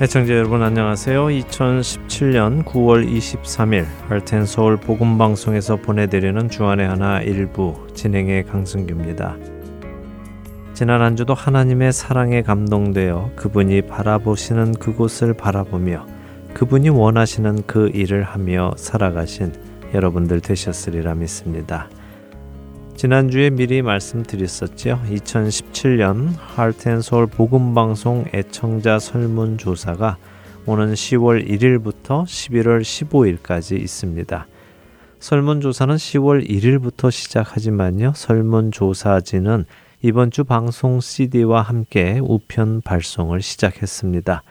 애청자 여러분 안녕하세요. 2017년 9월 23일 할텐 서울 복음 방송에서 보내드리는 주안의 하나 일부 진행의 강승규입니다. 지난 한 주도 하나님의 사랑에 감동되어 그분이 바라보시는 그곳을 바라보며 그분이 원하시는 그 일을 하며 살아가신 여러분들 되셨으리라 믿습니다. 지난주에 미리 말씀드렸었죠. 2017년 하트앤서울 복음방송 애청자 설문조사가 오는 10월 1일부터 11월 15일까지 있습니다. 설문조사는 10월 1일부터 시작하지만요. 설문조사지는 이번 주 방송 CD와 함께 우편 발송을 시작했습니다.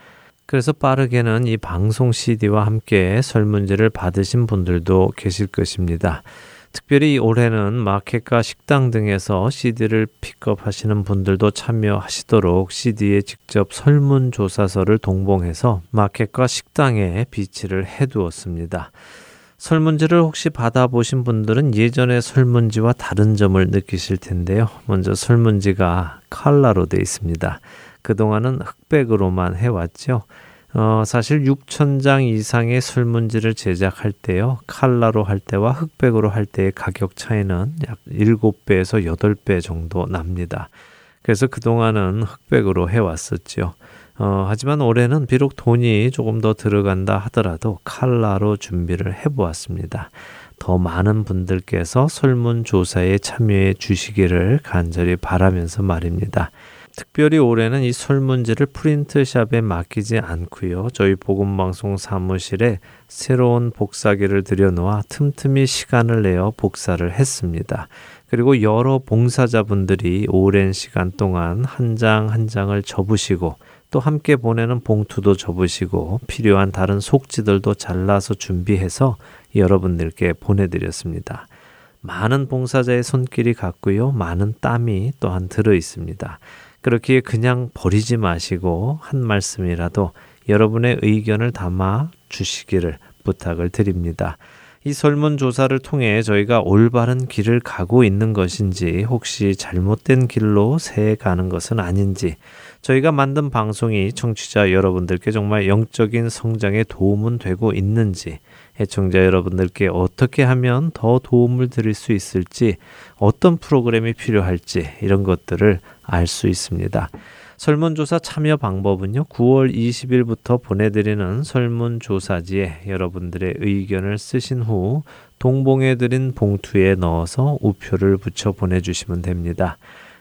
그래서 빠르게는 이 방송 CD와 함께 설문지를 받으신 분들도 계실 것입니다. 특별히 올해는 마켓과 식당 등에서 CD를 픽업하시는 분들도 참여하시도록 CD에 직접 설문조사서를 동봉해서 마켓과 식당에 비치를 해두었습니다. 설문지를 혹시 받아보신 분들은 예전의 설문지와 다른 점을 느끼실 텐데요. 먼저 설문지가 칼라로 되어 있습니다. 그동안은 흑백으로만 해왔죠. 어, 사실 6천장 이상의 설문지를 제작할 때요. 칼라로 할 때와 흑백으로 할 때의 가격 차이는 약 7배에서 8배 정도 납니다. 그래서 그동안은 흑백으로 해왔었죠. 어, 하지만 올해는 비록 돈이 조금 더 들어간다 하더라도 칼라로 준비를 해보았습니다. 더 많은 분들께서 설문조사에 참여해 주시기를 간절히 바라면서 말입니다. 특별히 올해는 이 설문지를 프린트샵에 맡기지 않고요. 저희 복음방송 사무실에 새로운 복사기를 들여놓아 틈틈이 시간을 내어 복사를 했습니다. 그리고 여러 봉사자분들이 오랜 시간 동안 한 장한 장을 접으시고 또 함께 보내는 봉투도 접으시고 필요한 다른 속지들도 잘라서 준비해서 여러분들께 보내드렸습니다. 많은 봉사자의 손길이 갔고요. 많은 땀이 또한 들어 있습니다. 그렇게 그냥 버리지 마시고 한 말씀이라도 여러분의 의견을 담아 주시기를 부탁을 드립니다. 이 설문조사를 통해 저희가 올바른 길을 가고 있는 것인지 혹시 잘못된 길로 새 가는 것은 아닌지 저희가 만든 방송이 청취자 여러분들께 정말 영적인 성장에 도움은 되고 있는지 애청자 여러분들께 어떻게 하면 더 도움을 드릴 수 있을지 어떤 프로그램이 필요할지 이런 것들을 알 수 있습니다. 설문조사 참여 방법은요. 9월 20일부터 보내드리는 설문조사지에 여러분들의 의견을 쓰신 후 동봉해드린 봉투에 넣어서 우표를 붙여 보내주시면 됩니다.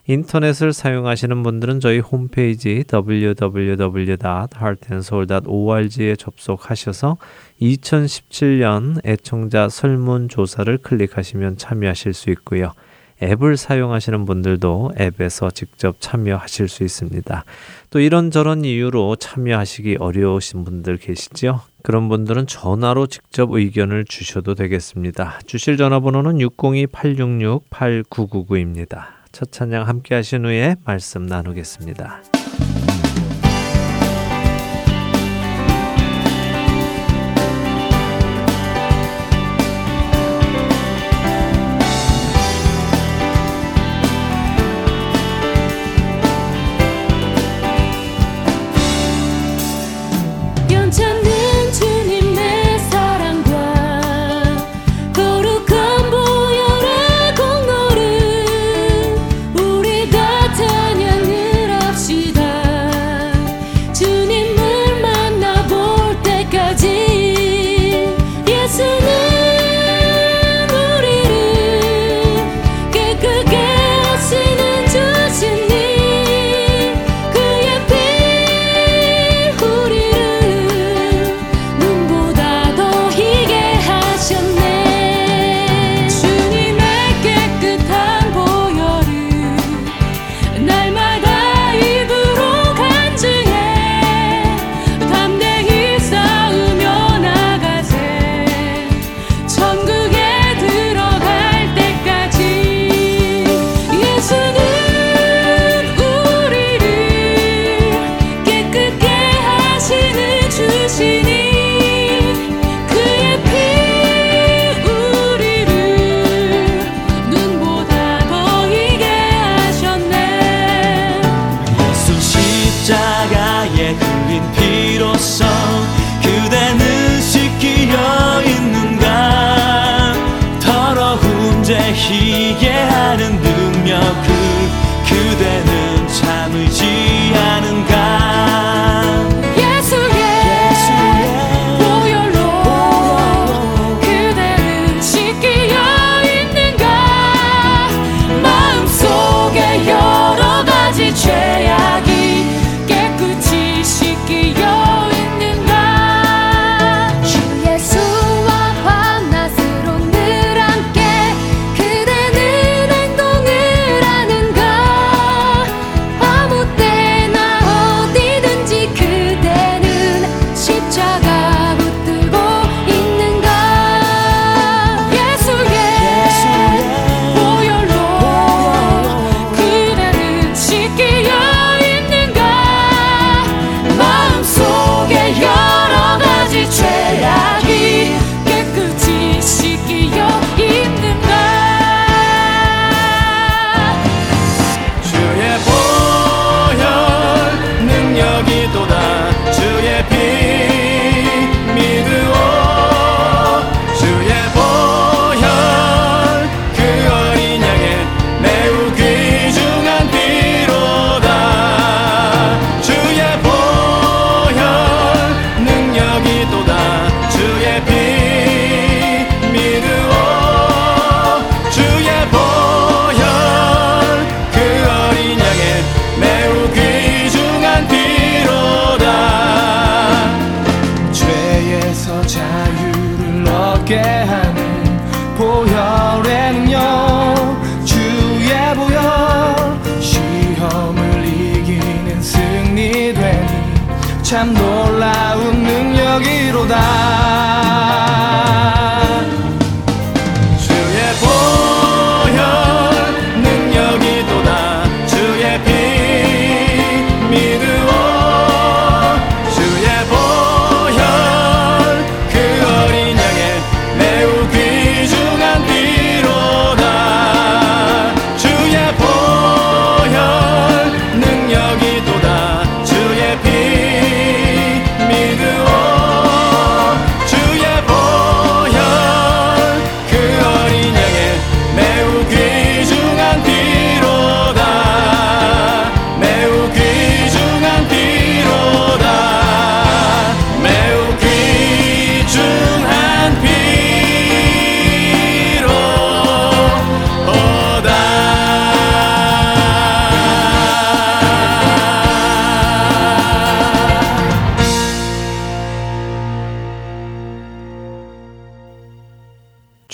인터넷을 사용하시는 분들은 저희 홈페이지 www.heartandsoul.org에 접속하셔서 2017년 애청자 설문조사를 클릭하시면 참여하실 수 있고요. 앱을 사용하시는 분들도 앱에서 직접 참여하실 수 있습니다. 또 이런저런 이유로 참여하시기 어려우신 분들 계시죠? 그런 분들은 전화로 직접 의견을 주셔도 되겠습니다. 주실 전화번호는 602-866-8999입니다. 첫 찬양 함께 하신 후에 말씀 나누겠습니다.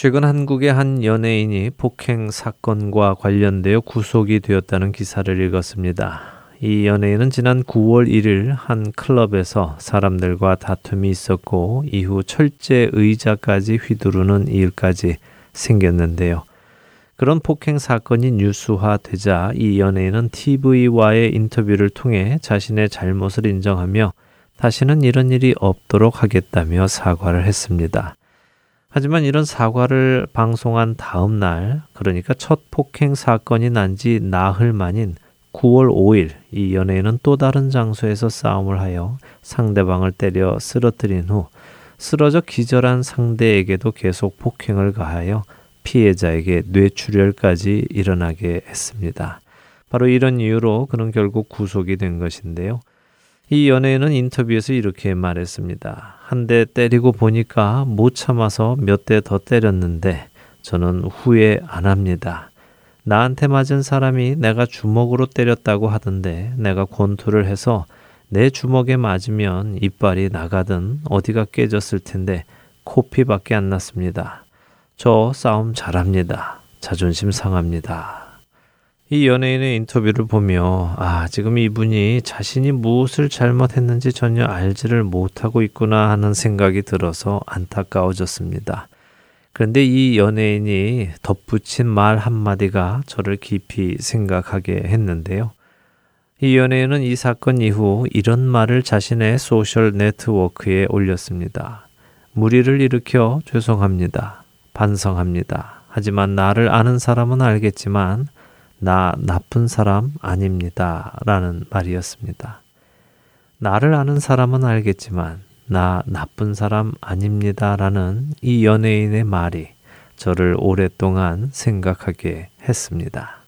최근 한국의 한 연예인이 폭행 사건과 관련되어 구속이 되었다는 기사를 읽었습니다. 이 연예인은 지난 9월 1일 한 클럽에서 사람들과 다툼이 있었고 이후 철제 의자까지 휘두르는 일까지 생겼는데요. 그런 폭행 사건이 뉴스화되자 이 연예인은 TV와의 인터뷰를 통해 자신의 잘못을 인정하며 다시는 이런 일이 없도록 하겠다며 사과를 했습니다. 하지만 이런 사과를 방송한 다음 날, 그러니까 첫 폭행 사건이 난 지 나흘 만인 9월 5일, 이 연예인은 또 다른 장소에서 싸움을 하여 상대방을 때려 쓰러뜨린 후 쓰러져 기절한 상대에게도 계속 폭행을 가하여 피해자에게 뇌출혈까지 일어나게 했습니다. 바로 이런 이유로 그는 결국 구속이 된 것인데요. 이 연예인은 인터뷰에서 이렇게 말했습니다. 한 대 때리고 보니까 못 참아서 몇 대 더 때렸는데 저는 후회 안 합니다. 나한테 맞은 사람이 내가 주먹으로 때렸다고 하던데 내가 권투를 해서 내 주먹에 맞으면 이빨이 나가든 어디가 깨졌을 텐데 코피밖에 안 났습니다. 저 싸움 잘합니다. 자존심 상합니다. 이 연예인의 인터뷰를 보며 아 지금 이분이 자신이 무엇을 잘못했는지 전혀 알지를 못하고 있구나 하는 생각이 들어서 안타까워졌습니다. 그런데 이 연예인이 덧붙인 말 한마디가 저를 깊이 생각하게 했는데요. 이 연예인은 이 사건 이후 이런 말을 자신의 소셜 네트워크에 올렸습니다. 무리를 일으켜 죄송합니다. 반성합니다. 하지만 나를 아는 사람은 알겠지만 나 나쁜 사람 아닙니다. 라는 말이었습니다. 나를 아는 사람은 알겠지만 나 나쁜 사람 아닙니다. 라는 이 연예인의 말이 저를 오랫동안 생각하게 했습니다.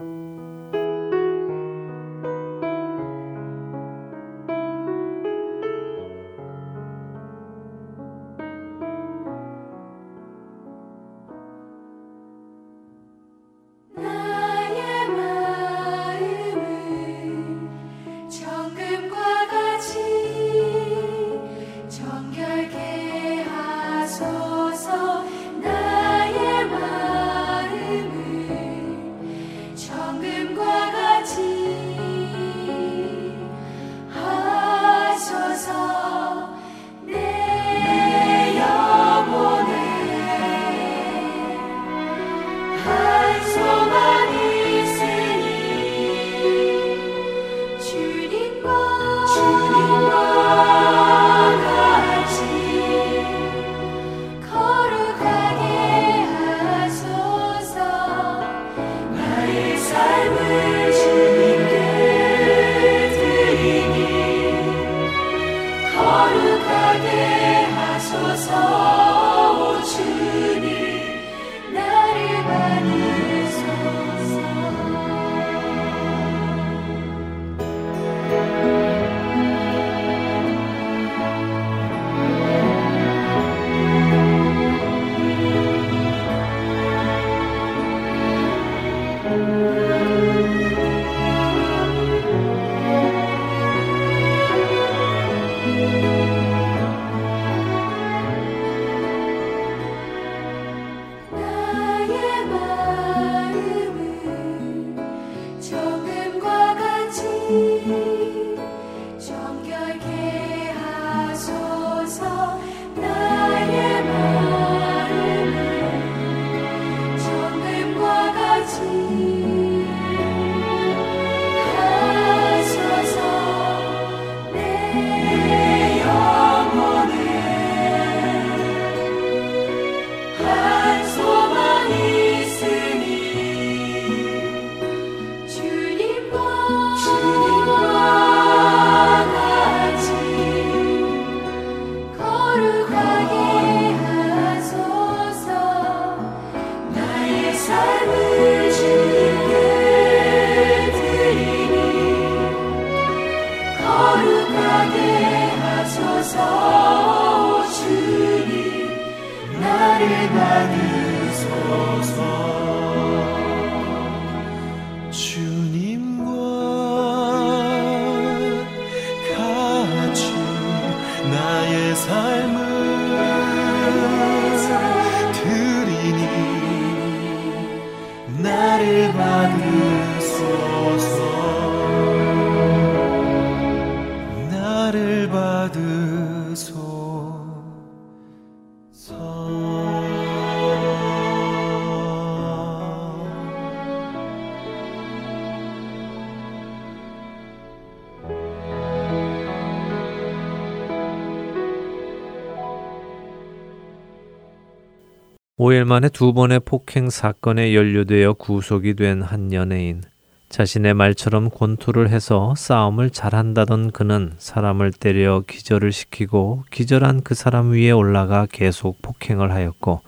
5일 만에 두 번의 폭행 사건에 연루되어 구속이 된 한 연예인. 자신의 말처럼 권투를 해서 싸움을 잘한다던 그는 사람을 때려 기절을 시키고 기절한 그 사람 위에 올라가 계속 폭행을 하였고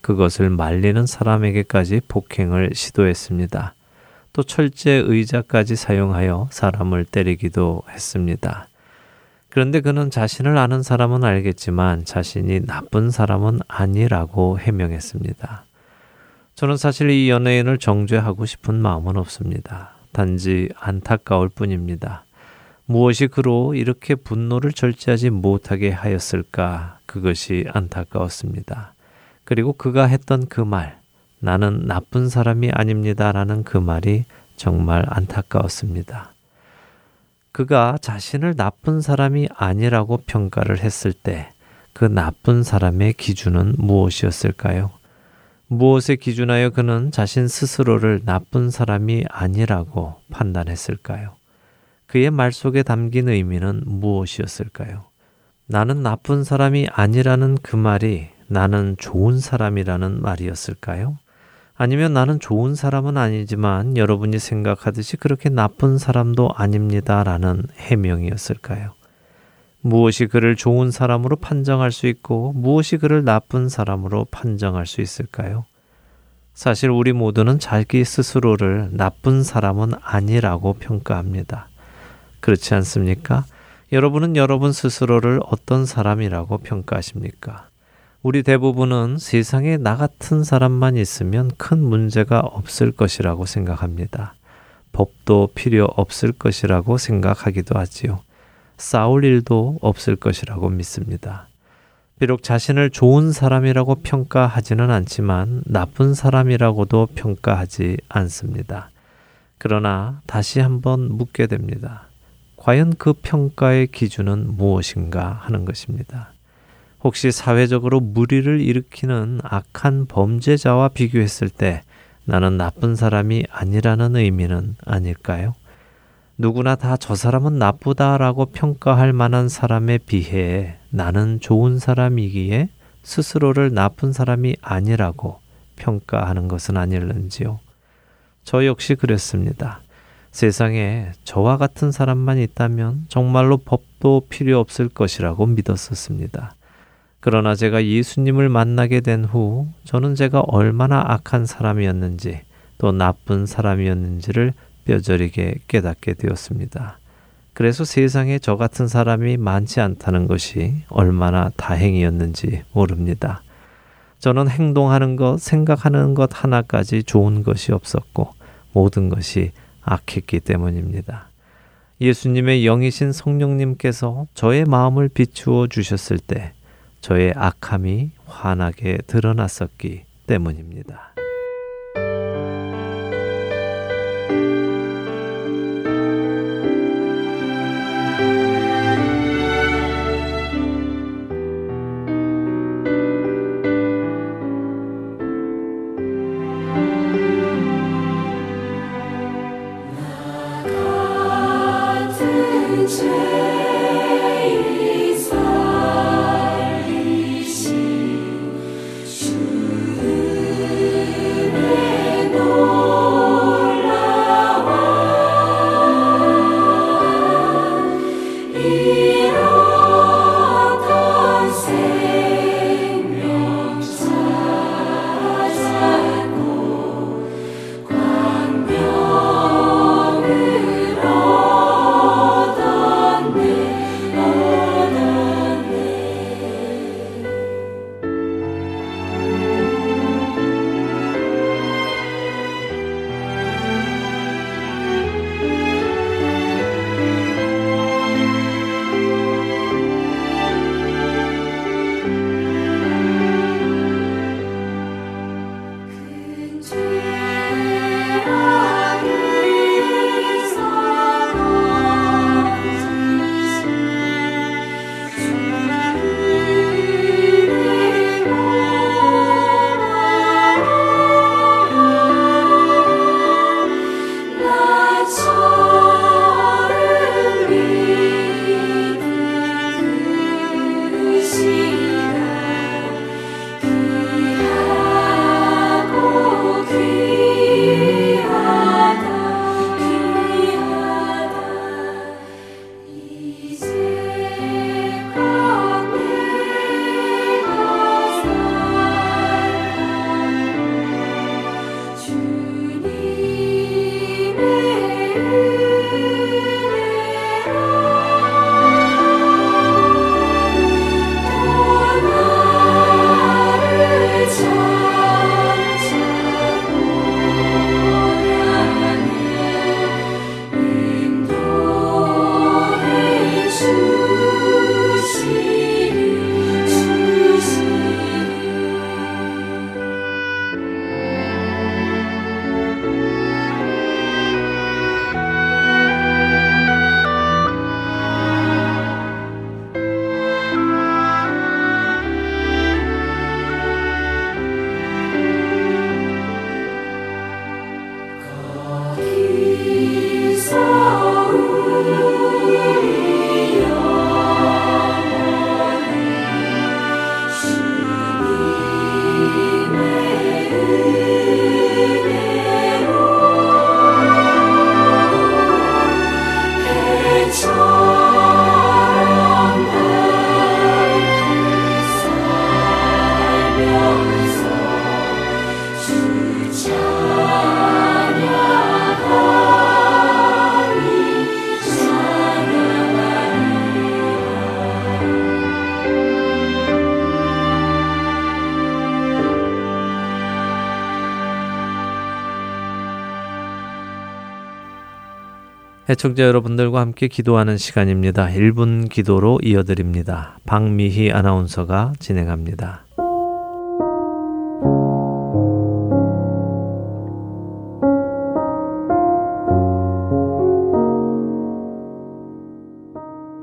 그것을 말리는 사람에게까지 폭행을 시도했습니다. 또 철제 의자까지 사용하여 사람을 때리기도 했습니다. 그런데 그는 자신을 아는 사람은 알겠지만 자신이 나쁜 사람은 아니라고 해명했습니다. 저는 사실 이 연예인을 정죄하고 싶은 마음은 없습니다. 단지 안타까울 뿐입니다. 무엇이 그로 이렇게 분노를 절제하지 못하게 하였을까? 그것이 안타까웠습니다. 그리고 그가 했던 그 말, 나는 나쁜 사람이 아닙니다. 라는 그 말이 정말 안타까웠습니다. 그가 자신을 나쁜 사람이 아니라고 평가를 했을 때 그 나쁜 사람의 기준은 무엇이었을까요? 무엇에 기준하여 그는 자신 스스로를 나쁜 사람이 아니라고 판단했을까요? 그의 말 속에 담긴 의미는 무엇이었을까요? 나는 나쁜 사람이 아니라는 그 말이 나는 좋은 사람이라는 말이었을까요? 아니면 나는 좋은 사람은 아니지만 여러분이 생각하듯이 그렇게 나쁜 사람도 아닙니다. 라는 해명이었을까요? 무엇이 그를 좋은 사람으로 판정할 수 있고 무엇이 그를 나쁜 사람으로 판정할 수 있을까요? 사실 우리 모두는 자기 스스로를 나쁜 사람은 아니라고 평가합니다. 그렇지 않습니까? 여러분은 여러분 스스로를 어떤 사람이라고 평가하십니까? 우리 대부분은 세상에 나 같은 사람만 있으면 큰 문제가 없을 것이라고 생각합니다. 법도 필요 없을 것이라고 생각하기도 하지요. 싸울 일도 없을 것이라고 믿습니다. 비록 자신을 좋은 사람이라고 평가하지는 않지만 나쁜 사람이라고도 평가하지 않습니다. 그러나 다시 한번 묻게 됩니다. 과연 그 평가의 기준은 무엇인가 하는 것입니다. 혹시 사회적으로 무리를 일으키는 악한 범죄자와 비교했을 때 나는 나쁜 사람이 아니라는 의미는 아닐까요? 누구나 다 저 사람은 나쁘다라고 평가할 만한 사람에 비해 나는 좋은 사람이기에 스스로를 나쁜 사람이 아니라고 평가하는 것은 아닐는지요. 저 역시 그랬습니다. 세상에 저와 같은 사람만 있다면 정말로 법도 필요 없을 것이라고 믿었었습니다. 그러나 제가 예수님을 만나게 된 후 저는 제가 얼마나 악한 사람이었는지 또 나쁜 사람이었는지를 뼈저리게 깨닫게 되었습니다. 그래서 세상에 저 같은 사람이 많지 않다는 것이 얼마나 다행이었는지 모릅니다. 저는 행동하는 것, 생각하는 것 하나까지 좋은 것이 없었고 모든 것이 악했기 때문입니다. 예수님의 영이신 성령님께서 저의 마음을 비추어 주셨을 때 저의 악함이 환하게 드러났었기 때문입니다. 해청자 여러분들과 함께 기도하는 시간입니다. 1분 기도로 이어드립니다. 박미희 아나운서가 진행합니다.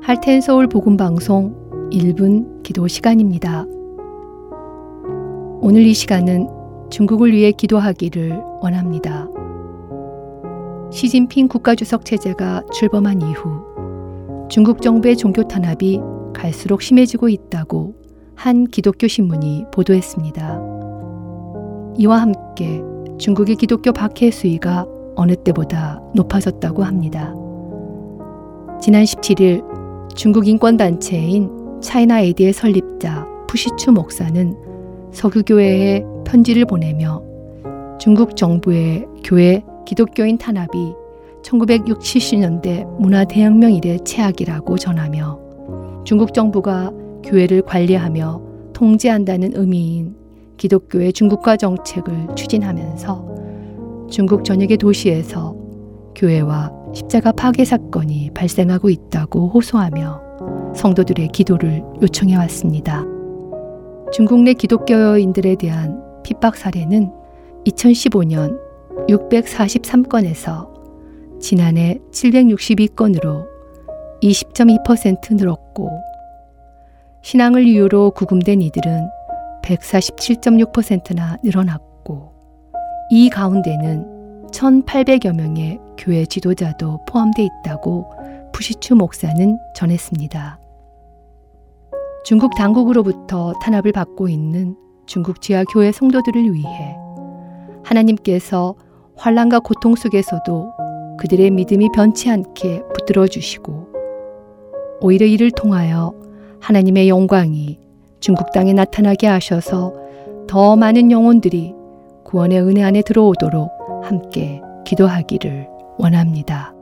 할텐 서울 복음 방송 1분 기도 시간입니다. 오늘 이 시간은 중국을 위해 기도하기를 원합니다. 시진핑 국가주석 체제가 출범한 이후 중국 정부의 종교 탄압이 갈수록 심해지고 있다고 한 기독교 신문이 보도했습니다. 이와 함께 중국의 기독교 박해 수위가 어느 때보다 높아졌다고 합니다. 지난 17일 중국 인권단체인 차이나 에이드의 설립자 푸시추 목사는 서구교회에 편지를 보내며 중국 정부의 교회 기독교인 탄압이 1960, 70년대 문화 대혁명 이래 최악이라고 전하며 중국 정부가 교회를 관리하며 통제한다는 의미인 기독교의 중국화 정책을 추진하면서 중국 전역의 도시에서 교회와 십자가 파괴 사건이 발생하고 있다고 호소하며 성도들의 기도를 요청해 왔습니다. 중국 내 기독교인들에 대한 핍박 사례는 2015년 643건에서 지난해 762건으로 20.2% 늘었고 신앙을 이유로 구금된 이들은 147.6%나 늘어났고 이 가운데는 1,800여 명의 교회 지도자도 포함돼 있다고 푸시추 목사는 전했습니다. 중국 당국으로부터 탄압을 받고 있는 중국 지하 교회 성도들을 위해 하나님께서 환란과 고통 속에서도 그들의 믿음이 변치 않게 붙들어 주시고 오히려 이를 통하여 하나님의 영광이 중국 땅에 나타나게 하셔서 더 많은 영혼들이 구원의 은혜 안에 들어오도록 함께 기도하기를 원합니다.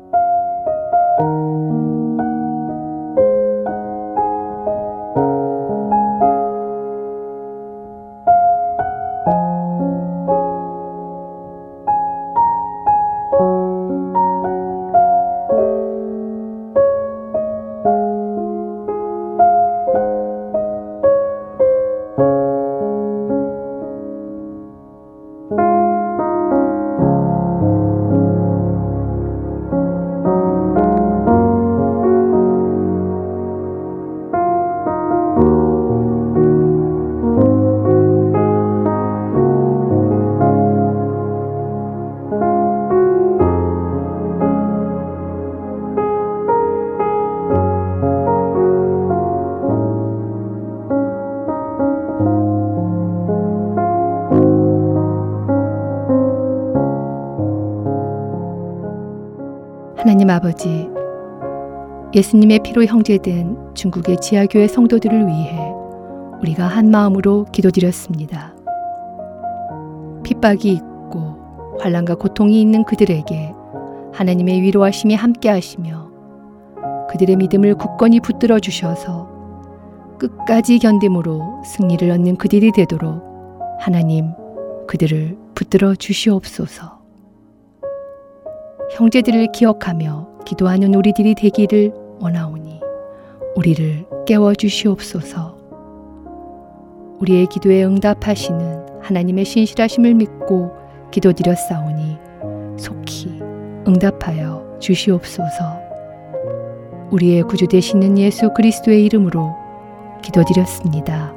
예수님의 피로 형제된 중국의 지하교회 성도들을 위해 우리가 한 마음으로 기도드렸습니다. 핍박이 있고 환란과 고통이 있는 그들에게 하나님의 위로하심이 함께하시며 그들의 믿음을 굳건히 붙들어 주셔서 끝까지 견딤으로 승리를 얻는 그들이 되도록 하나님 그들을 붙들어 주시옵소서. 형제들을 기억하며 기도하는 우리들이 되기를 원하오니 우리를 깨워 주시옵소서. 우리의 기도에 응답하시는 하나님의 신실하심을 믿고 기도드렸사오니 속히 응답하여 주시옵소서. 우리의 구주 되시는 예수 그리스도의 이름으로 기도드렸습니다.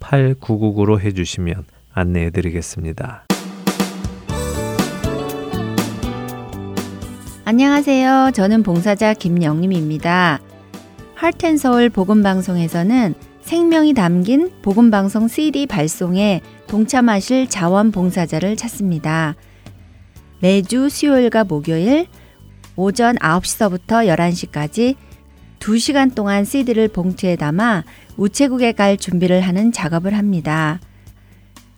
8999로 해주시면 안내해 드리겠습니다. 안녕하세요. 저는 봉사자 김영림입니다. 할텐서울 복음방송에서는 생명이 담긴 복음방송 CD 발송에 동참하실 자원봉사자를 찾습니다. 매주 수요일과 목요일 오전 9시서부터 11시까지 2시간 동안 CD를 봉투에 담아 우체국에 갈 준비를 하는 작업을 합니다.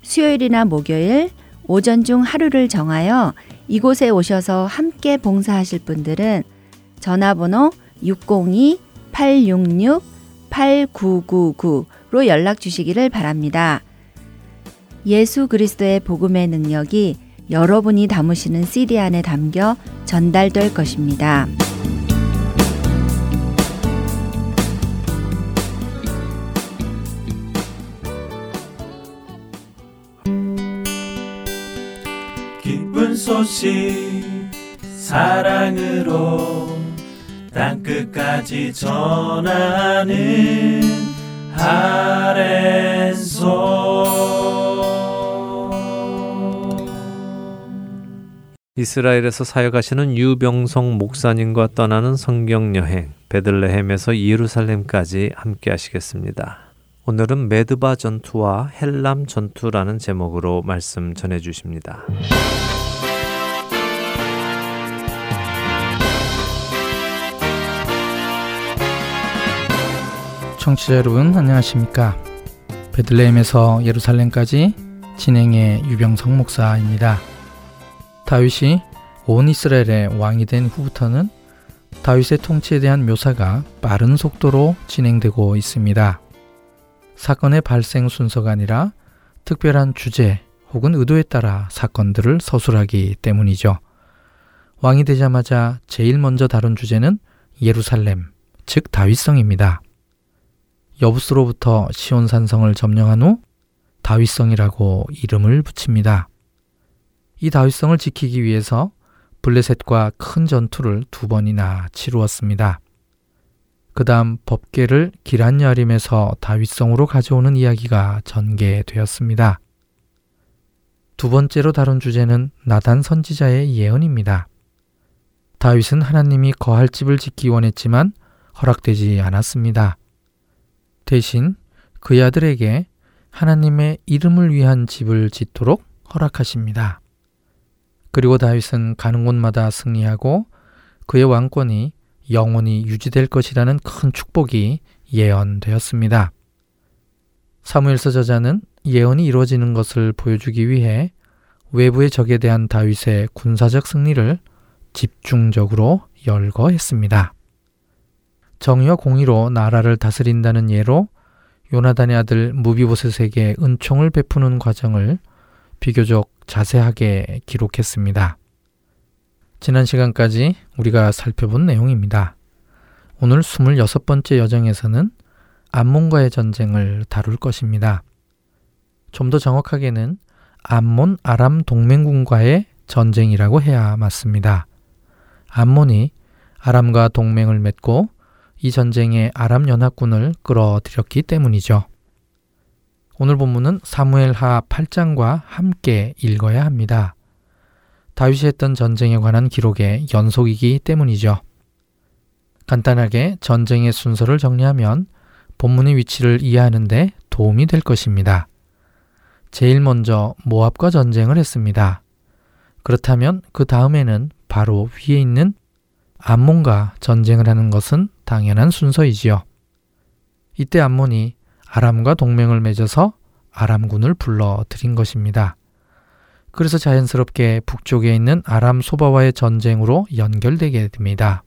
수요일이나 목요일 오전 중 하루를 정하여 이곳에 오셔서 함께 봉사하실 분들은 전화번호 602-866-8999로 연락 주시기를 바랍니다. 예수 그리스도의 복음의 능력이 여러분이 담으시는 CD 안에 담겨 전달될 것입니다. 소식 사랑으로 땅끝까지 전하는 아랜소 이스라엘에서 사역하시는 유병성 목사님과 떠나는 성경 여행 베들레헴에서 예루살렘까지 함께 하시겠습니다. 오늘은 메드바 전투와 헬람 전투라는 제목으로 말씀 전해 주십니다. 청취자 여러분 안녕하십니까? 베들레헴에서 예루살렘까지 진행의 유병성 목사입니다. 다윗이 온 이스라엘의 왕이 된 후부터는 다윗의 통치에 대한 묘사가 빠른 속도로 진행되고 있습니다. 사건의 발생 순서가 아니라 특별한 주제 혹은 의도에 따라 사건들을 서술하기 때문이죠. 왕이 되자마자 제일 먼저 다룬 주제는 예루살렘, 즉 다윗성입니다. 여부스로부터 시온산성을 점령한 후 다윗성이라고 이름을 붙입니다. 이 다윗성을 지키기 위해서 블레셋과 큰 전투를 두 번이나 치루었습니다. 그 다음 법계를 기란야림에서 다윗성으로 가져오는 이야기가 전개되었습니다. 두 번째로 다룬 주제는 나단 선지자의 예언입니다. 다윗은 하나님이 거할 집을 짓기 원했지만 허락되지 않았습니다. 대신 그의 아들에게 하나님의 이름을 위한 집을 짓도록 허락하십니다. 그리고 다윗은 가는 곳마다 승리하고 그의 왕권이 영원히 유지될 것이라는 큰 축복이 예언되었습니다. 사무엘서 저자는 예언이 이루어지는 것을 보여주기 위해 외부의 적에 대한 다윗의 군사적 승리를 집중적으로 열거했습니다. 정의와 공의로 나라를 다스린다는 예로 요나단의 아들 무비보셋에게 은총을 베푸는 과정을 비교적 자세하게 기록했습니다. 지난 시간까지 우리가 살펴본 내용입니다. 오늘 26번째 여정에서는 암몬과의 전쟁을 다룰 것입니다. 좀 더 정확하게는 암몬 아람 동맹군과의 전쟁이라고 해야 맞습니다. 암몬이 아람과 동맹을 맺고 이 전쟁에 아람 연합군을 끌어들였기 때문이죠. 오늘 본문은 사무엘하 8장과 함께 읽어야 합니다. 다윗이 했던 전쟁에 관한 기록의 연속이기 때문이죠. 간단하게 전쟁의 순서를 정리하면 본문의 위치를 이해하는데 도움이 될 것입니다. 제일 먼저 모압과 전쟁을 했습니다. 그렇다면 그 다음에는 바로 위에 있는 암몬과 전쟁을 하는 것은 당연한 순서이지요. 이때 암몬이 아람과 동맹을 맺어서 아람군을 불러 들인 것입니다. 그래서 자연스럽게 북쪽에 있는 아람 소바와의 전쟁으로 연결되게 됩니다.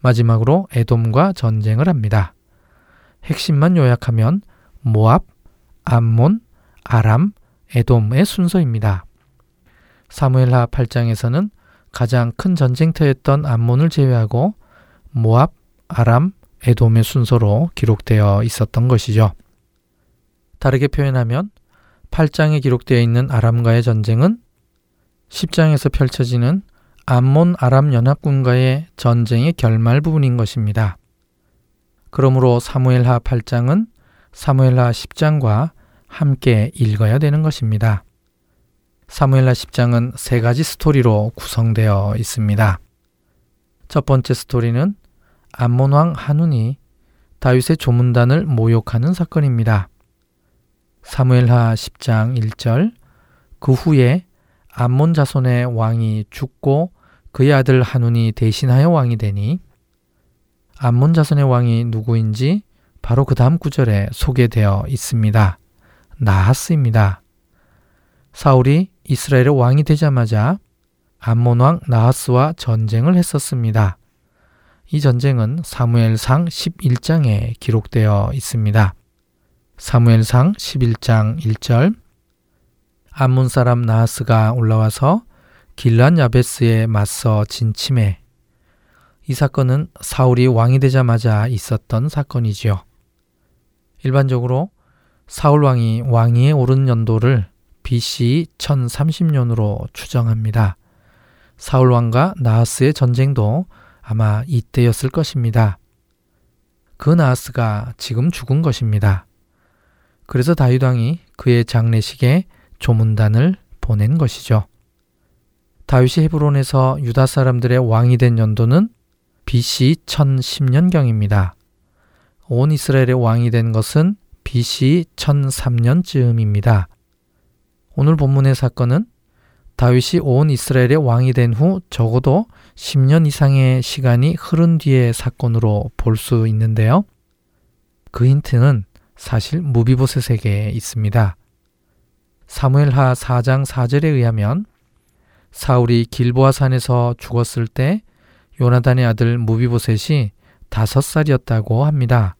마지막으로 에돔과 전쟁을 합니다. 핵심만 요약하면 모압, 암몬, 아람, 에돔의 순서입니다. 사무엘하 8장에서는 가장 큰 전쟁터였던 암몬을 제외하고 모압, 아람, 에돔의 순서로 기록되어 있었던 것이죠. 다르게 표현하면 8장에 기록되어 있는 아람과의 전쟁은 10장에서 펼쳐지는 암몬 아람 연합군과의 전쟁의 결말 부분인 것입니다. 그러므로 사무엘하 8장은 사무엘하 10장과 함께 읽어야 되는 것입니다. 사무엘하 10장은 세 가지 스토리로 구성되어 있습니다. 첫 번째 스토리는 암몬 왕 한운이 다윗의 조문단을 모욕하는 사건입니다. 사무엘하 10장 1절 그 후에 암몬 자손의 왕이 죽고 그의 아들 한운이 대신하여 왕이 되니 암몬 자손의 왕이 누구인지 바로 그 다음 구절에 소개되어 있습니다. 나하스입니다. 사울이 이스라엘의 왕이 되자마자 암몬 왕 나하스와 전쟁을 했었습니다. 이 전쟁은 사무엘상 11장에 기록되어 있습니다. 사무엘상 11장 1절 암몬 사람 나하스가 올라와서 길란 야베스에 맞서 진침해 이 사건은 사울이 왕이 되자마자 있었던 사건이지요. 일반적으로 사울 왕이 왕위에 오른 연도를 BC 1030년으로 추정합니다. 사울 왕과 나하스의 전쟁도 아마 이때였을 것입니다. 그 나하스가 지금 죽은 것입니다. 그래서 다윗 왕이 그의 장례식에 조문단을 보낸 것이죠. 다윗이 헤브론에서 유다 사람들의 왕이 된 연도는 BC 1010년경입니다. 온 이스라엘의 왕이 된 것은 BC 1003년쯤입니다. 오늘 본문의 사건은 다윗이 온 이스라엘의 왕이 된 후 적어도 10년 이상의 시간이 흐른 뒤의 사건으로 볼 수 있는데요. 그 힌트는 사실 무비보셋에게 있습니다. 사무엘하 4장 4절에 의하면 사울이 길보아 산에서 죽었을 때 요나단의 아들 무비보셋이 다섯 살이었다고 합니다.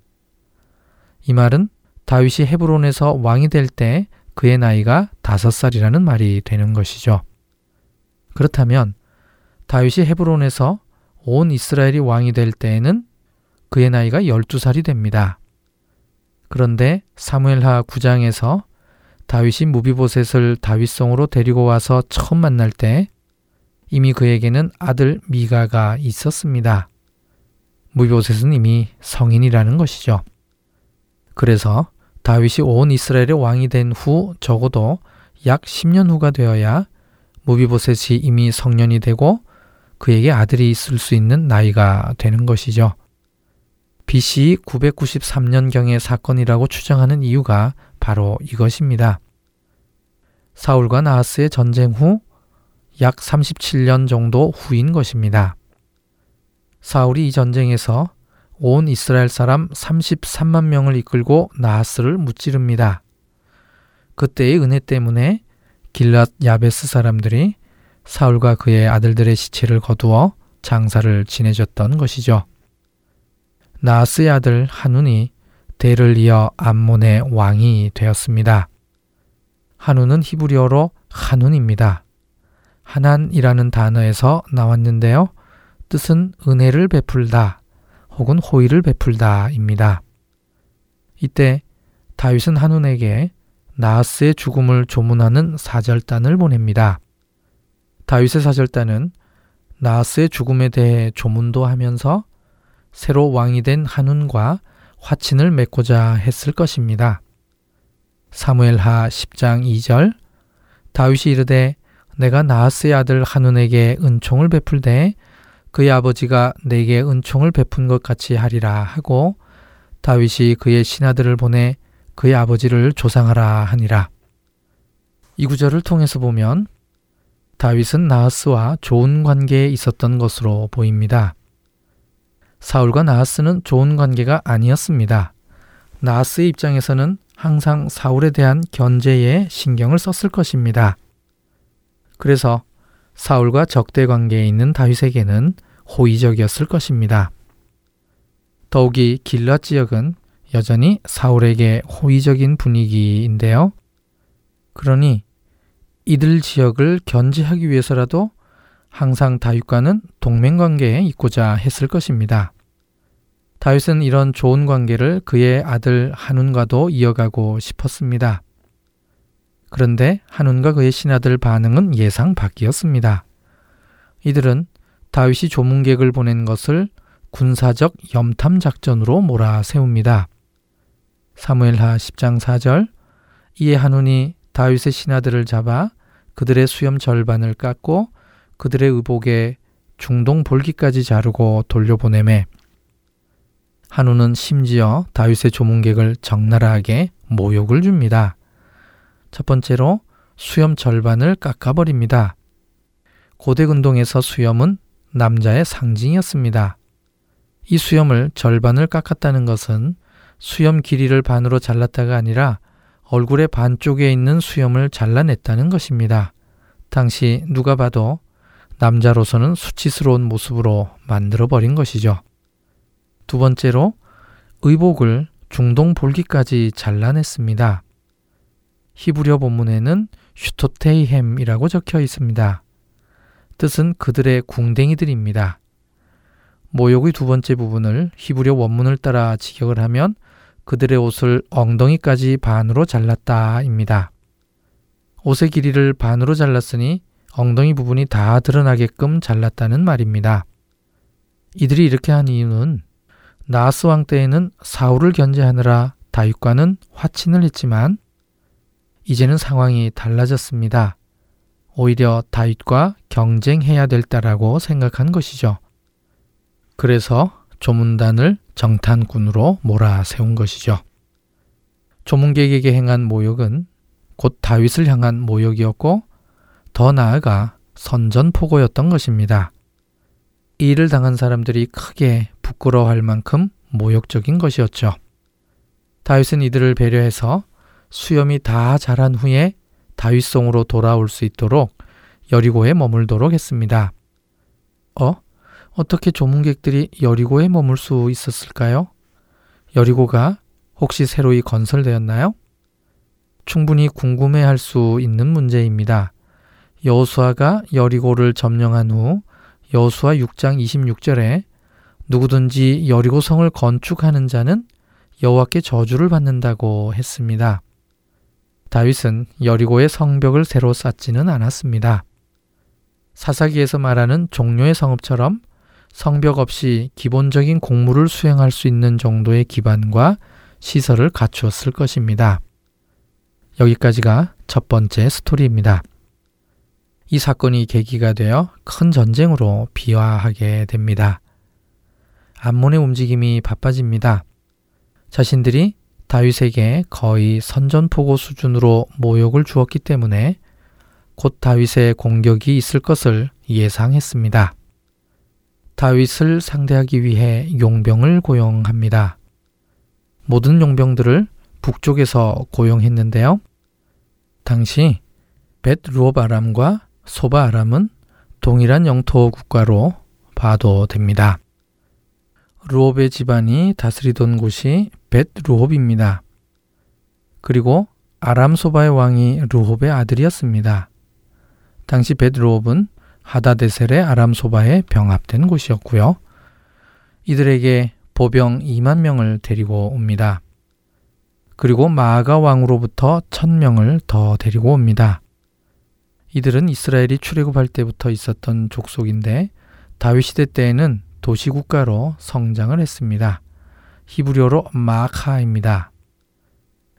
이 말은 다윗이 헤브론에서 왕이 될 때 그의 나이가 다섯 살이라는 말이 되는 것이죠. 그렇다면 다윗이 헤브론에서 온 이스라엘이 왕이 될 때에는 그의 나이가 12살이 됩니다. 그런데 사무엘하 9장에서 다윗이 무비보셋을 다윗성으로 데리고 와서 처음 만날 때 이미 그에게는 아들 미가가 있었습니다. 무비보셋은 이미 성인이라는 것이죠. 그래서 다윗이 온 이스라엘의 왕이 된 후 적어도 약 10년 후가 되어야 무비보셋이 이미 성년이 되고 그에게 아들이 있을 수 있는 나이가 되는 것이죠. BC 993년경의 사건이라고 추정하는 이유가 바로 이것입니다. 사울과 나하스의 전쟁 후 약 37년 정도 후인 것입니다. 사울이 이 전쟁에서 온 이스라엘 사람 33만 명을 이끌고 나하스를 무찌릅니다. 그때의 은혜 때문에 길랏 야베스 사람들이 사울과 그의 아들들의 시체를 거두어 장사를 지내줬던 것이죠. 나하스의 아들 한운이 대를 이어 암몬의 왕이 되었습니다. 한운은 히브리어로 한운입니다. 하난이라는 단어에서 나왔는데요. 뜻은 은혜를 베풀다 혹은 호의를 베풀다입니다. 이때 다윗은 한운에게 나하스의 죽음을 조문하는 사절단을 보냅니다. 다윗의 사절단은 나하스의 죽음에 대해 조문도 하면서 새로 왕이 된 한운과 화친을 맺고자 했을 것입니다. 사무엘하 10장 2절 다윗이 이르되 내가 나하스의 아들 한운에게 은총을 베풀되 그의 아버지가 내게 은총을 베푼 것 같이 하리라 하고 다윗이 그의 신하들을 보내 그의 아버지를 조상하라 하니라. 이 구절을 통해서 보면 다윗은 나하스와 좋은 관계에 있었던 것으로 보입니다. 사울과 나하스는 좋은 관계가 아니었습니다. 나하스의 입장에서는 항상 사울에 대한 견제에 신경을 썼을 것입니다. 그래서 사울과 적대 관계에 있는 다윗에게는 호의적이었을 것입니다. 더욱이 길랏 지역은 여전히 사울에게 호의적인 분위기인데요. 그러니 이들 지역을 견제하기 위해서라도 항상 다윗과는 동맹 관계에 있고자 했을 것입니다. 다윗은 이런 좋은 관계를 그의 아들 한운과도 이어가고 싶었습니다. 그런데 한운과 그의 신하들 반응은 예상 밖이었습니다. 이들은 다윗이 조문객을 보낸 것을 군사적 염탐 작전으로 몰아세웁니다. 사무엘하 10장 4절 이에 한운이 다윗의 신하들을 잡아 그들의 수염 절반을 깎고 그들의 의복에 중동 볼기까지 자르고 돌려보내매 한우는 심지어 다윗의 조문객을 적나라하게 모욕을 줍니다. 첫 번째로 수염 절반을 깎아버립니다. 고대 근동에서 수염은 남자의 상징이었습니다. 이 수염을 절반을 깎았다는 것은 수염 길이를 반으로 잘랐다가 아니라 얼굴의 반쪽에 있는 수염을 잘라냈다는 것입니다. 당시 누가 봐도 남자로서는 수치스러운 모습으로 만들어버린 것이죠. 두 번째로 의복을 중동 볼기까지 잘라냈습니다. 히브리어 본문에는 슈토테이햄이라고 적혀 있습니다. 뜻은 그들의 궁뎅이들입니다. 모욕의 두 번째 부분을 히브리어 원문을 따라 직역을 하면 그들의 옷을 엉덩이까지 반으로 잘랐다입니다. 옷의 길이를 반으로 잘랐으니 엉덩이 부분이 다 드러나게끔 잘랐다는 말입니다. 이들이 이렇게 한 이유는 나스 왕 때에는 사울을 견제하느라 다윗과는 화친을 했지만 이제는 상황이 달라졌습니다. 오히려 다윗과 경쟁해야 될 때라고 생각한 것이죠. 그래서 조문단을 정탄군으로 몰아세운 것이죠. 조문객에게 행한 모욕은 곧 다윗을 향한 모욕이었고 더 나아가 선전포고였던 것입니다. 이 일을 당한 사람들이 크게 부끄러워할 만큼 모욕적인 것이었죠. 다윗은 이들을 배려해서 수염이 다 자란 후에 다윗성으로 돌아올 수 있도록 여리고에 머물도록 했습니다. 어? 어떻게 조문객들이 여리고에 머물 수 있었을까요? 여리고가 혹시 새로이 건설되었나요? 충분히 궁금해할 수 있는 문제입니다. 여수아가 여리고를 점령한 후 여수아 6장 26절에 누구든지 여리고성을 건축하는 자는 여호와께 저주를 받는다고 했습니다. 다윗은 여리고의 성벽을 새로 쌓지는 않았습니다. 사사기에서 말하는 종료의 성읍처럼 성벽 없이 기본적인 공무를 수행할 수 있는 정도의 기반과 시설을 갖추었을 것입니다. 여기까지가 첫 번째 스토리입니다. 이 사건이 계기가 되어 큰 전쟁으로 비화하게 됩니다. 암몬의 움직임이 바빠집니다. 자신들이 다윗에게 거의 선전포고 수준으로 모욕을 주었기 때문에 곧 다윗의 공격이 있을 것을 예상했습니다. 다윗을 상대하기 위해 용병을 고용합니다. 모든 용병들을 북쪽에서 고용했는데요. 당시 벳루업 아람과 소바 아람은 동일한 영토 국가로 봐도 됩니다. 루옵의 집안이 다스리던 곳이 벳루옵입니다. 그리고 아람 소바의 왕이 루옵의 아들이었습니다. 당시 벳루옵은 하다데셀의 아람 소바에 병합된 곳이었고요. 이들에게 보병 2만 명을 데리고 옵니다. 그리고 마아가 왕으로부터 1000명을 더 데리고 옵니다. 이들은 이스라엘이 출애굽할 때부터 있었던 족속인데 다윗 시대 때에는 도시 국가로 성장을 했습니다. 히브리어로 마카입니다.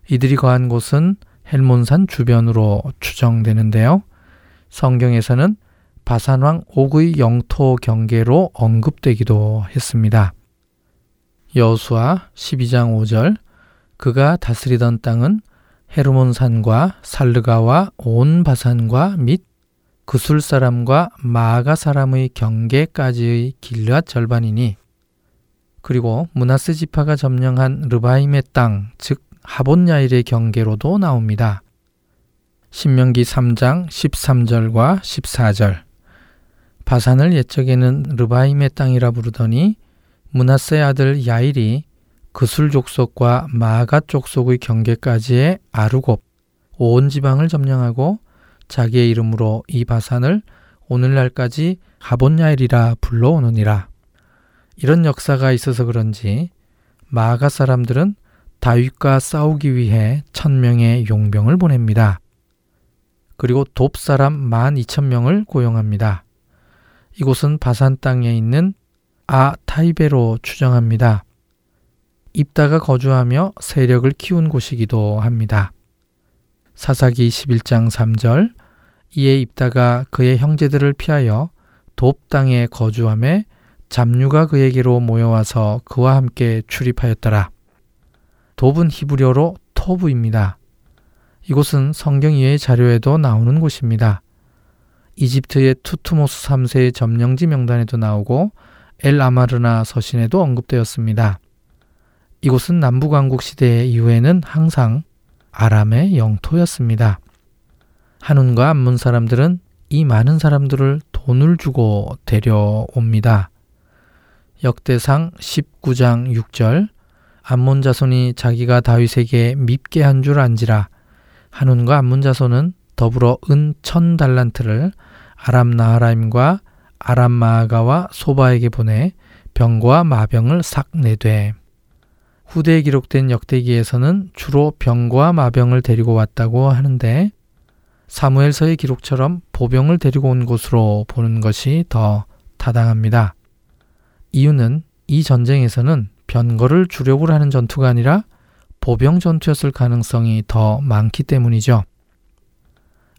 이들이 거한 곳은 헬몬산 주변으로 추정되는데요. 성경에서는 바산왕 옥의 영토 경계로 언급되기도 했습니다. 여수와 12장 5절 그가 다스리던 땅은 헤르몬 산과 살르가와 온 바산과 및 그술 사람과 마가 사람의 경계까지의 길앗 절반이니 그리고 문하스 지파가 점령한 르바임의 땅, 즉 하본야일의 경계로도 나옵니다. 신명기 3장 13절과 14절 바산을 옛적에는 르바임의 땅이라 부르더니 문하스의 아들 야일이 그술 족속과 마가 족속의 경계까지의 아르곱 온 지방을 점령하고 자기의 이름으로 이 바산을 오늘날까지 하본야일이라 불러오느니라. 이런 역사가 있어서 그런지 마가 사람들은 다윗과 싸우기 위해 천명의 용병을 보냅니다. 그리고 돕 사람 만 이천 명을 고용합니다. 이곳은 바산 땅에 있는 아 타이베로 추정합니다. 입다가 거주하며 세력을 키운 곳이기도 합니다. 사사기 11장 3절 이에 입다가 그의 형제들을 피하여 돕 땅에 거주함에 잡류가 그에게로 모여와서 그와 함께 출입하였더라. 돕은 히브리어로 토브입니다. 이곳은 성경 이외의 자료에도 나오는 곳입니다. 이집트의 투트모스 3세의 점령지 명단에도 나오고 엘 아마르나 서신에도 언급되었습니다. 이곳은 남부왕국 시대 이후에는 항상 아람의 영토였습니다. 한운과 암문 사람들은 이 많은 사람들을 돈을 주고 데려옵니다. 역대상 19장 6절 암몬 자손이 자기가 다윗에게 밉게 한 줄 안지라 한운과 암몬 자손은 더불어 은 천 달란트를 아람 나하라임과 아람 마아가와 소바에게 보내 병과 마병을 싹 내되 후대에 기록된 역대기에서는 주로 병과 마병을 데리고 왔다고 하는데 사무엘서의 기록처럼 보병을 데리고 온 곳으로 보는 것이 더 타당합니다. 이유는 이 전쟁에서는 변거를 주력으로 하는 전투가 아니라 보병 전투였을 가능성이 더 많기 때문이죠.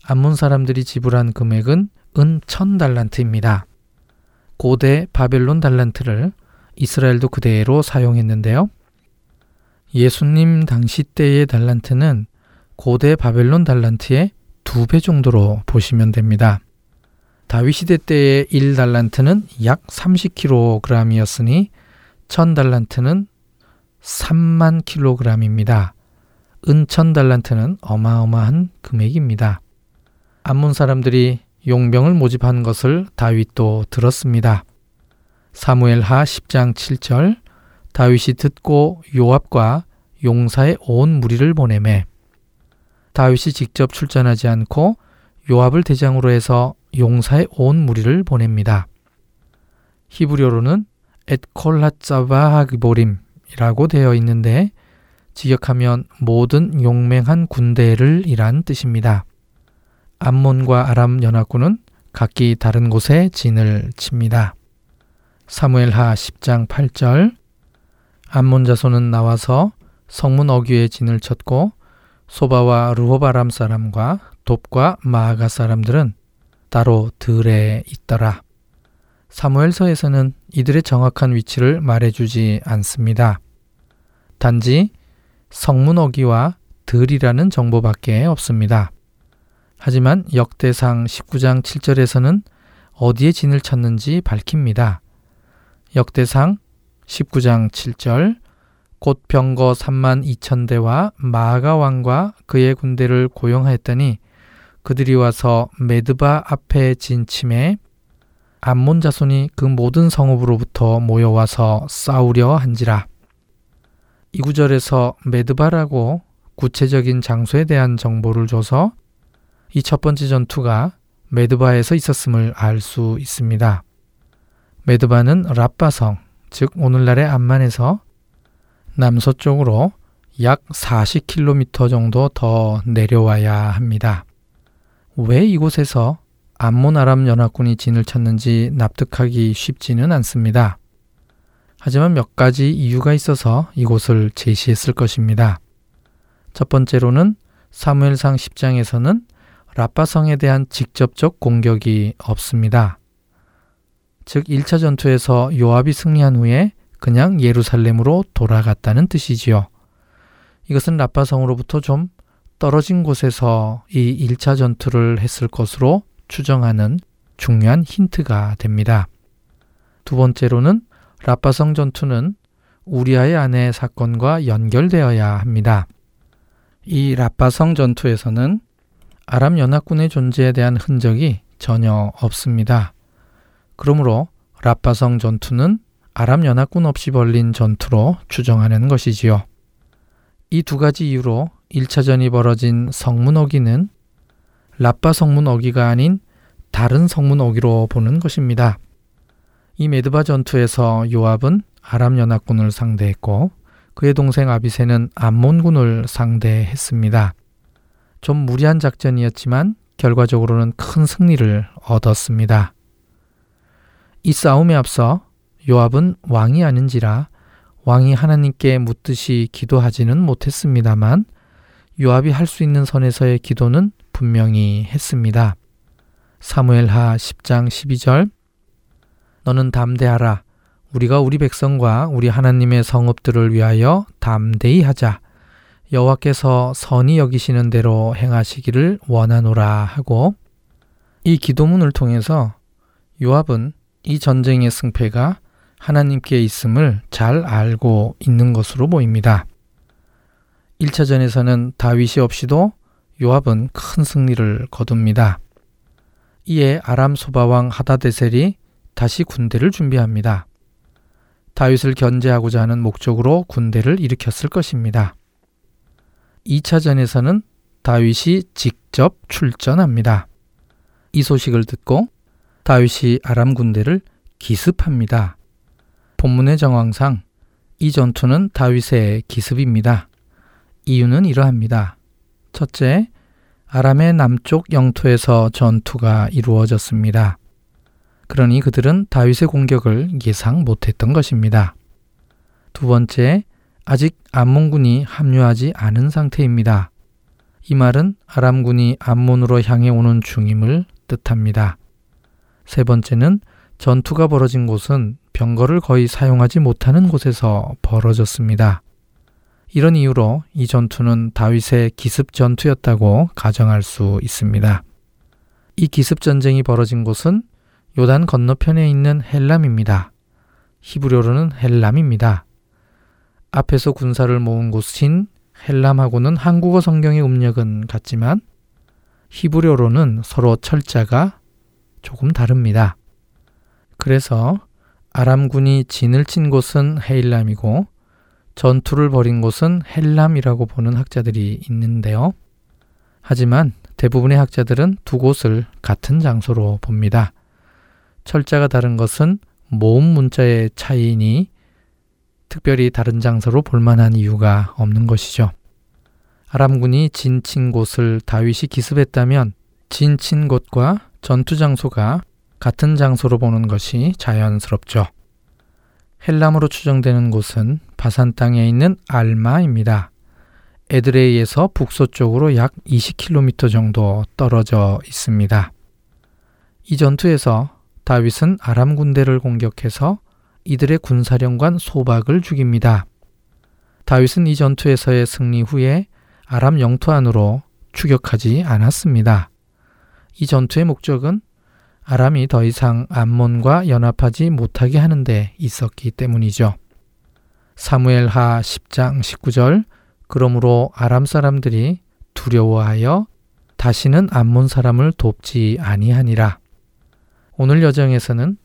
암몬 사람들이 지불한 금액은 은 천달란트입니다. 고대 바벨론 달란트를 이스라엘도 그대로 사용했는데요. 예수님 당시 때의 달란트는 고대 바벨론 달란트의 두 배 정도로 보시면 됩니다. 다윗 시대 때의 1달란트는 약 30kg이었으니 1000달란트는 3만 kg입니다. 은천 달란트는 어마어마한 금액입니다. 암몬 사람들이 용병을 모집한 것을 다윗도 들었습니다. 사무엘하 10장 7절 다윗이 듣고 요압과 용사의 온 무리를 보내매 다윗이 직접 출전하지 않고 요압을 대장으로 해서 용사의 온 무리를 보냅니다. 히브리어로는 에콜라짜바하기보림이라고 되어 있는데 직역하면 모든 용맹한 군대를 이란 뜻입니다. 암몬과 아람 연합군은 각기 다른 곳에 진을 칩니다. 사무엘하 10장 8절 암몬 자손은 나와서 성문 어귀에 진을 쳤고 소바와 르호바람 사람과 돕과 마아가 사람들은 따로 들에 있더라. 사무엘서에서는 이들의 정확한 위치를 말해주지 않습니다. 단지 성문 어귀와 들이라는 정보밖에 없습니다. 하지만 역대상 19장 7절에서는 어디에 진을 쳤는지 밝힙니다. 역대상 19장 7절 곧 병거 3만 2천 대와 마가 왕과 그의 군대를 고용하였더니 그들이 와서 메드바 앞에 진침에 암몬 자손이 그 모든 성읍으로부터 모여와서 싸우려 한지라. 이 구절에서 메드바라고 구체적인 장소에 대한 정보를 줘서 이 첫 번째 전투가 메드바에서 있었음을 알 수 있습니다. 메드바는 라빠성, 즉 오늘날의 암만에서 남서쪽으로 약 40km 정도 더 내려와야 합니다. 왜 이곳에서 암몬 아람 연합군이 진을 쳤는지 납득하기 쉽지는 않습니다. 하지만 몇 가지 이유가 있어서 이곳을 제시했을 것입니다. 첫 번째로는 사무엘상 10장에서는 라빠성에 대한 직접적 공격이 없습니다. 즉 1차 전투에서 요압이 승리한 후에 그냥 예루살렘으로 돌아갔다는 뜻이지요. 이것은 라빠성으로부터 좀 떨어진 곳에서 이 1차 전투를 했을 것으로 추정하는 중요한 힌트가 됩니다. 두 번째로는 라빠성 전투는 우리아의 아내 사건과 연결되어야 합니다. 이 라빠성 전투에서는 아람 연합군의 존재에 대한 흔적이 전혀 없습니다. 그러므로 라빠성 전투는 아람 연합군 없이 벌린 전투로 추정하는 것이지요. 이 두 가지 이유로 1차전이 벌어진 성문 어기는 라빠 성문 어기가 아닌 다른 성문 어기로 보는 것입니다. 이 메드바 전투에서 요압은 아람 연합군을 상대했고 그의 동생 아비세는 암몬군을 상대했습니다. 좀 무리한 작전이었지만 결과적으로는 큰 승리를 얻었습니다. 이 싸움에 앞서 요압은 왕이 아닌지라 왕이 하나님께 묻듯이 기도하지는 못했습니다만 요압이 할 수 있는 선에서의 기도는 분명히 했습니다. 사무엘하 10장 12절 너는 담대하라 우리가 우리 백성과 우리 하나님의 성읍들을 위하여 담대히 하자 여호와께서 선이 여기시는 대로 행하시기를 원하노라 하고 이 기도문을 통해서 요압은 이 전쟁의 승패가 하나님께 있음을 잘 알고 있는 것으로 보입니다. 1차전에서는 다윗이 없이도 요압은 큰 승리를 거둡니다. 이에 아람 소바왕 하다데셀이 다시 군대를 준비합니다. 다윗을 견제하고자 하는 목적으로 군대를 일으켰을 것입니다. 2차전에서는 다윗이 직접 출전합니다. 이 소식을 듣고 다윗이 아람 군대를 기습합니다. 본문의 정황상 이 전투는 다윗의 기습입니다. 이유는 이러합니다. 첫째, 아람의 남쪽 영토에서 전투가 이루어졌습니다. 그러니 그들은 다윗의 공격을 예상 못했던 것입니다. 두 번째, 아직 암몬군이 합류하지 않은 상태입니다. 이 말은 아람군이 암몬으로 향해 오는 중임을 뜻합니다. 세 번째는 전투가 벌어진 곳은 병거를 거의 사용하지 못하는 곳에서 벌어졌습니다. 이런 이유로 이 전투는 다윗의 기습 전투였다고 가정할 수 있습니다. 이 기습 전쟁이 벌어진 곳은 요단 건너편에 있는 헬람입니다. 히브리어로는 헬람입니다. 앞에서 군사를 모은 곳인 헬람하고는 한국어 성경의 음력은 같지만 히브리어로는 서로 철자가 조금 다릅니다. 그래서 아람군이 진을 친 곳은 헤일람이고 전투를 벌인 곳은 헬람이라고 보는 학자들이 있는데요. 하지만 대부분의 학자들은 두 곳을 같은 장소로 봅니다. 철자가 다른 것은 모음 문자의 차이니 특별히 다른 장소로 볼만한 이유가 없는 것이죠. 아람군이 진친 곳을 다윗이 기습했다면 진친 곳과 전투 장소가 같은 장소로 보는 것이 자연스럽죠. 헬람으로 추정되는 곳은 바산 땅에 있는 알마입니다. 에드레이에서 북서쪽으로 약 20km 정도 떨어져 있습니다. 이 전투에서 다윗은 아람 군대를 공격해서 이들의 군사령관 소박을 죽입니다. 다윗은 이 전투에서의 승리 후에 아람 영토 안으로 추격하지 않았습니다. 이 전투의 목적은 아람이 더 이상 암몬과 연합하지 못하게 하는 데 있었기 때문이죠. 사무엘하 10장 19절 그러므로 아람 사람들이 두려워하여 다시는 암몬 사람을 돕지 아니하니라. 오늘 여정에서는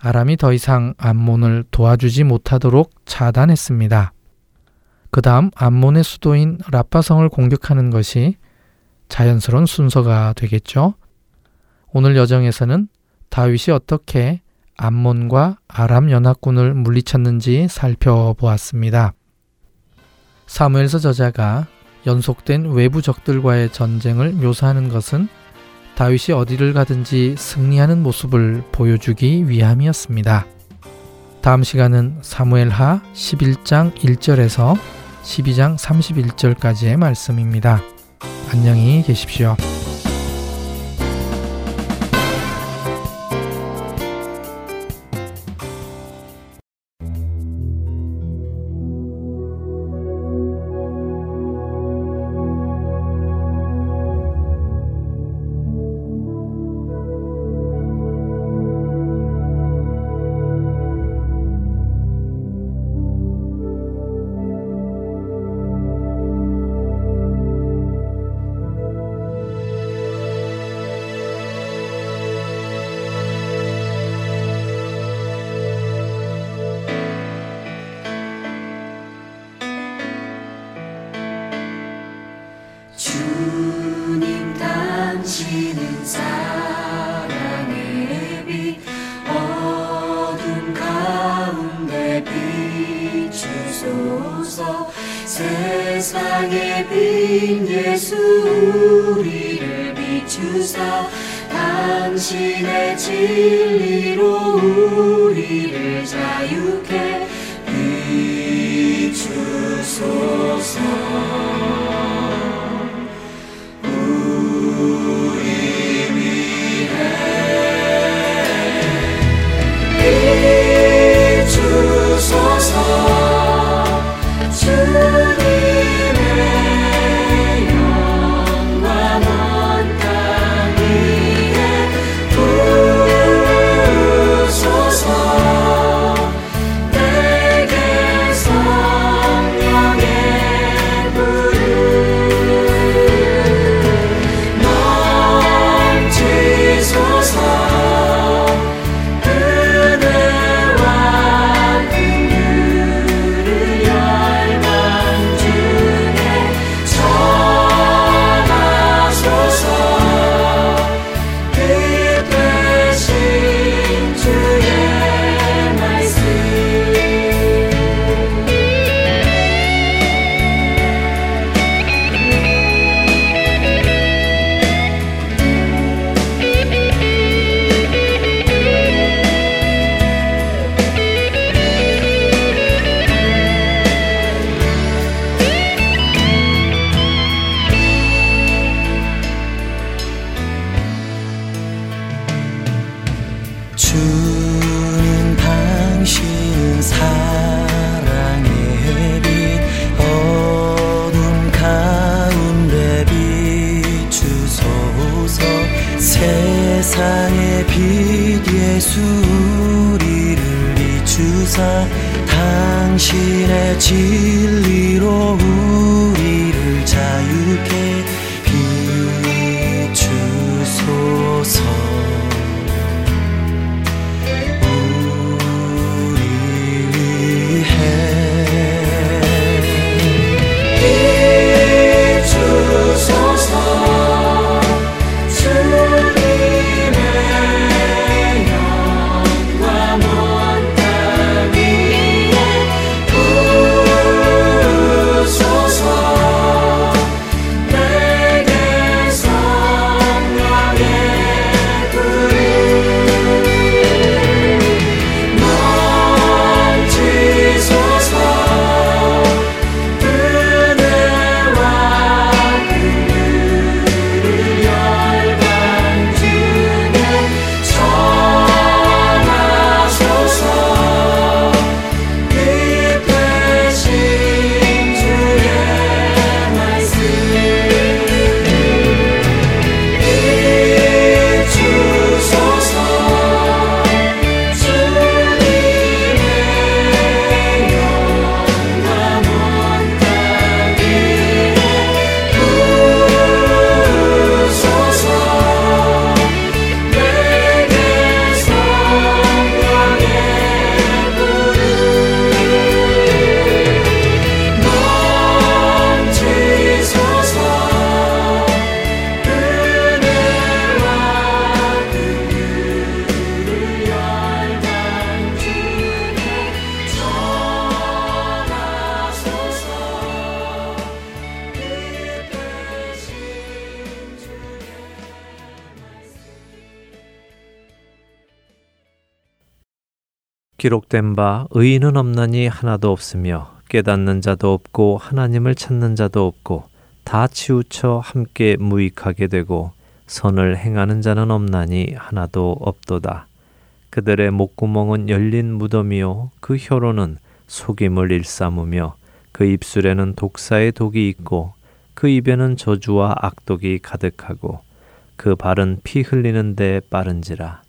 아람이 더 이상 암몬을 도와주지 못하도록 차단했습니다. 그 다음 암몬의 수도인 라파성을 공격하는 것이 자연스러운 순서가 되겠죠. 오늘 여정에서는 다윗이 어떻게 암몬과 아람 연합군을 물리쳤는지 살펴보았습니다. 사무엘서 저자가 연속된 외부 적들과의 전쟁을 묘사하는 것은 다윗이 어디를 가든지 승리하는 모습을 보여주기 위함이었습니다. 다음 시간은 사무엘하 11장 1절에서 12장 31절까지의 말씀입니다. 안녕히 계십시오. 주님 당신은 사랑의 빛 어둠 가운데 비추소서. 세상의 빛 예수 우리를 비추사. 당신의 진리로 우리를 자유케 비추소서. you. 세상의 빛 예수 우리를 비추사 당신의 진리로 우리를 자유케 비추소서. 기록된 바 의인은 없나니 하나도 없으며 깨닫는 자도 없고 하나님을 찾는 자도 없고 다 치우쳐 함께 무익하게 되고 선을 행하는 자는 없나니 하나도 없도다. 그들의 목구멍은 열린 무덤이요 그 혀로는 속임을 일삼으며 그 입술에는 독사의 독이 있고 그 입에는 저주와 악독이 가득하고 그 발은 피 흘리는데 빠른지라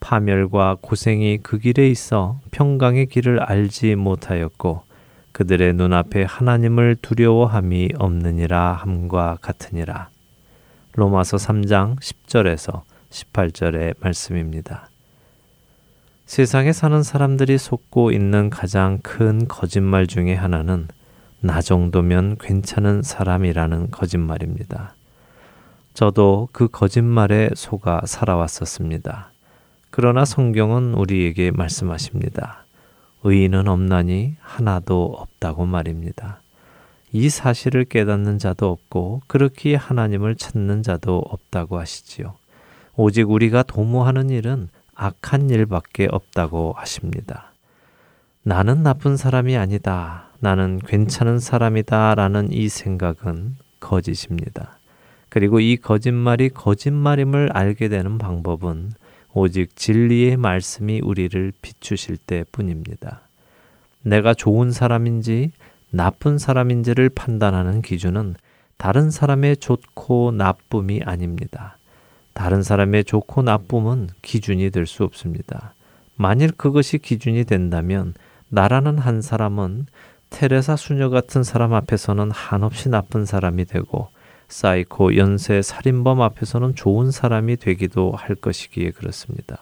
파멸과 고생이 그 길에 있어 평강의 길을 알지 못하였고 그들의 눈앞에 하나님을 두려워함이 없느니라 함과 같으니라. 로마서 3장 10절에서 18절의 말씀입니다. 세상에 사는 사람들이 속고 있는 가장 큰 거짓말 중에 하나는 나 정도면 괜찮은 사람이라는 거짓말입니다. 저도 그 거짓말에 속아 살아왔었습니다. 그러나 성경은 우리에게 말씀하십니다. 의인은 없나니 하나도 없다고 말입니다. 이 사실을 깨닫는 자도 없고 그렇게 하나님을 찾는 자도 없다고 하시지요. 오직 우리가 도모하는 일은 악한 일밖에 없다고 하십니다. 나는 나쁜 사람이 아니다. 나는 괜찮은 사람이다. 라는 이 생각은 거짓입니다. 그리고 이 거짓말이 거짓말임을 알게 되는 방법은 오직 진리의 말씀이 우리를 비추실 때 뿐입니다. 내가 좋은 사람인지 나쁜 사람인지를 판단하는 기준은 다른 사람의 좋고 나쁨이 아닙니다. 다른 사람의 좋고 나쁨은 기준이 될 수 없습니다. 만일 그것이 기준이 된다면 나라는 한 사람은 테레사 수녀 같은 사람 앞에서는 한없이 나쁜 사람이 되고 사이코 연쇄 살인범 앞에서는 좋은 사람이 되기도 할 것이기에 그렇습니다.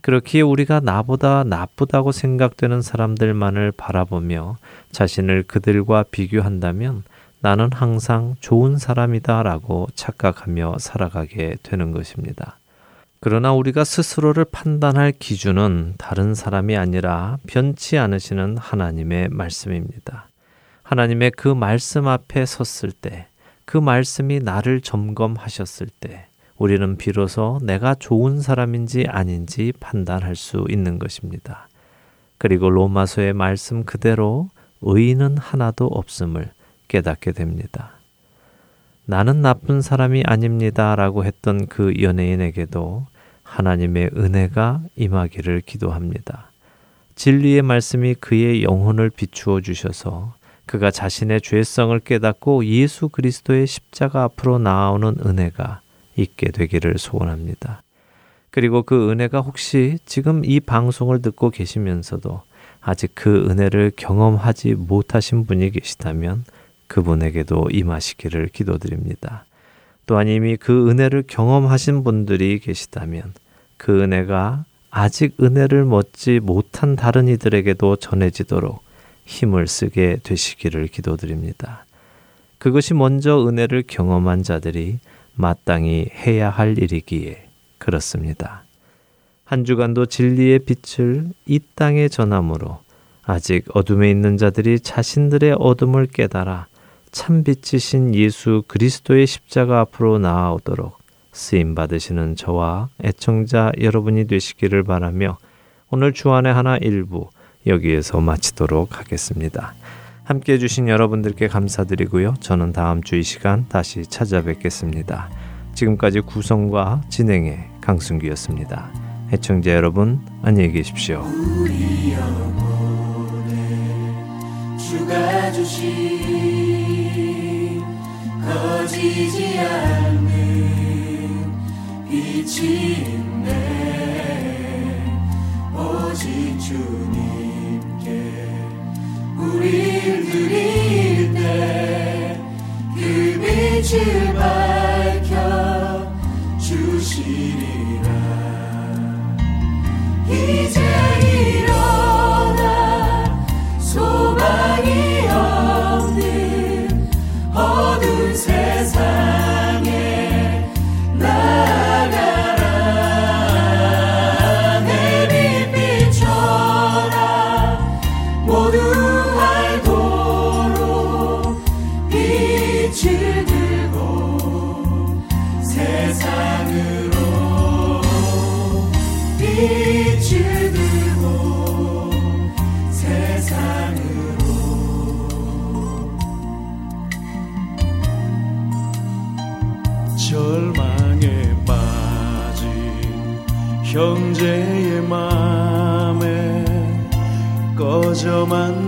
그렇기에 우리가 나보다 나쁘다고 생각되는 사람들만을 바라보며 자신을 그들과 비교한다면 나는 항상 좋은 사람이다 라고 착각하며 살아가게 되는 것입니다. 그러나 우리가 스스로를 판단할 기준은 다른 사람이 아니라 변치 않으시는 하나님의 말씀입니다. 하나님의 그 말씀 앞에 섰을 때, 그 말씀이 나를 점검하셨을 때, 우리는 비로소 내가 좋은 사람인지 아닌지 판단할 수 있는 것입니다. 그리고 로마서의 말씀 그대로 의인은 하나도 없음을 깨닫게 됩니다. 나는 나쁜 사람이 아닙니다. 라고 했던 그 연예인에게도 하나님의 은혜가 임하기를 기도합니다. 진리의 말씀이 그의 영혼을 비추어 주셔서 그가 자신의 죄성을 깨닫고 예수 그리스도의 십자가 앞으로 나아오는 은혜가 있게 되기를 소원합니다. 그리고 그 은혜가 혹시 지금 이 방송을 듣고 계시면서도 아직 그 은혜를 경험하지 못하신 분이 계시다면 그분에게도 임하시기를 기도드립니다. 또한 이미 그 은혜를 경험하신 분들이 계시다면 그 은혜가 아직 은혜를 얻지 못한 다른 이들에게도 전해지도록 힘을 쓰게 되시기를 기도드립니다. 그것이 먼저 은혜를 경험한 자들이 마땅히 해야 할 일이기에 그렇습니다. 한 주간도 진리의 빛을 이 땅에 전함으로 아직 어둠에 있는 자들이 자신들의 어둠을 깨달아 참 빛이신 예수 그리스도의 십자가 앞으로 나아오도록 쓰임 받으시는 저와 애청자 여러분이 되시기를 바라며 오늘 주안의 하나 일부 여기에서 마치도록 하겠습니다. 함께 해주신 여러분들께 감사드리고요. 저는 다음 주 이 시간 다시 찾아뵙겠습니다. 지금까지 구성과 진행의 강순기였습니다. 애청자 여러분, 안녕히 계십시오. 주가 주신 거지지 않는 있네 오직 주님께 우릴 드릴 때 그 빛을 밝혀 주시 man.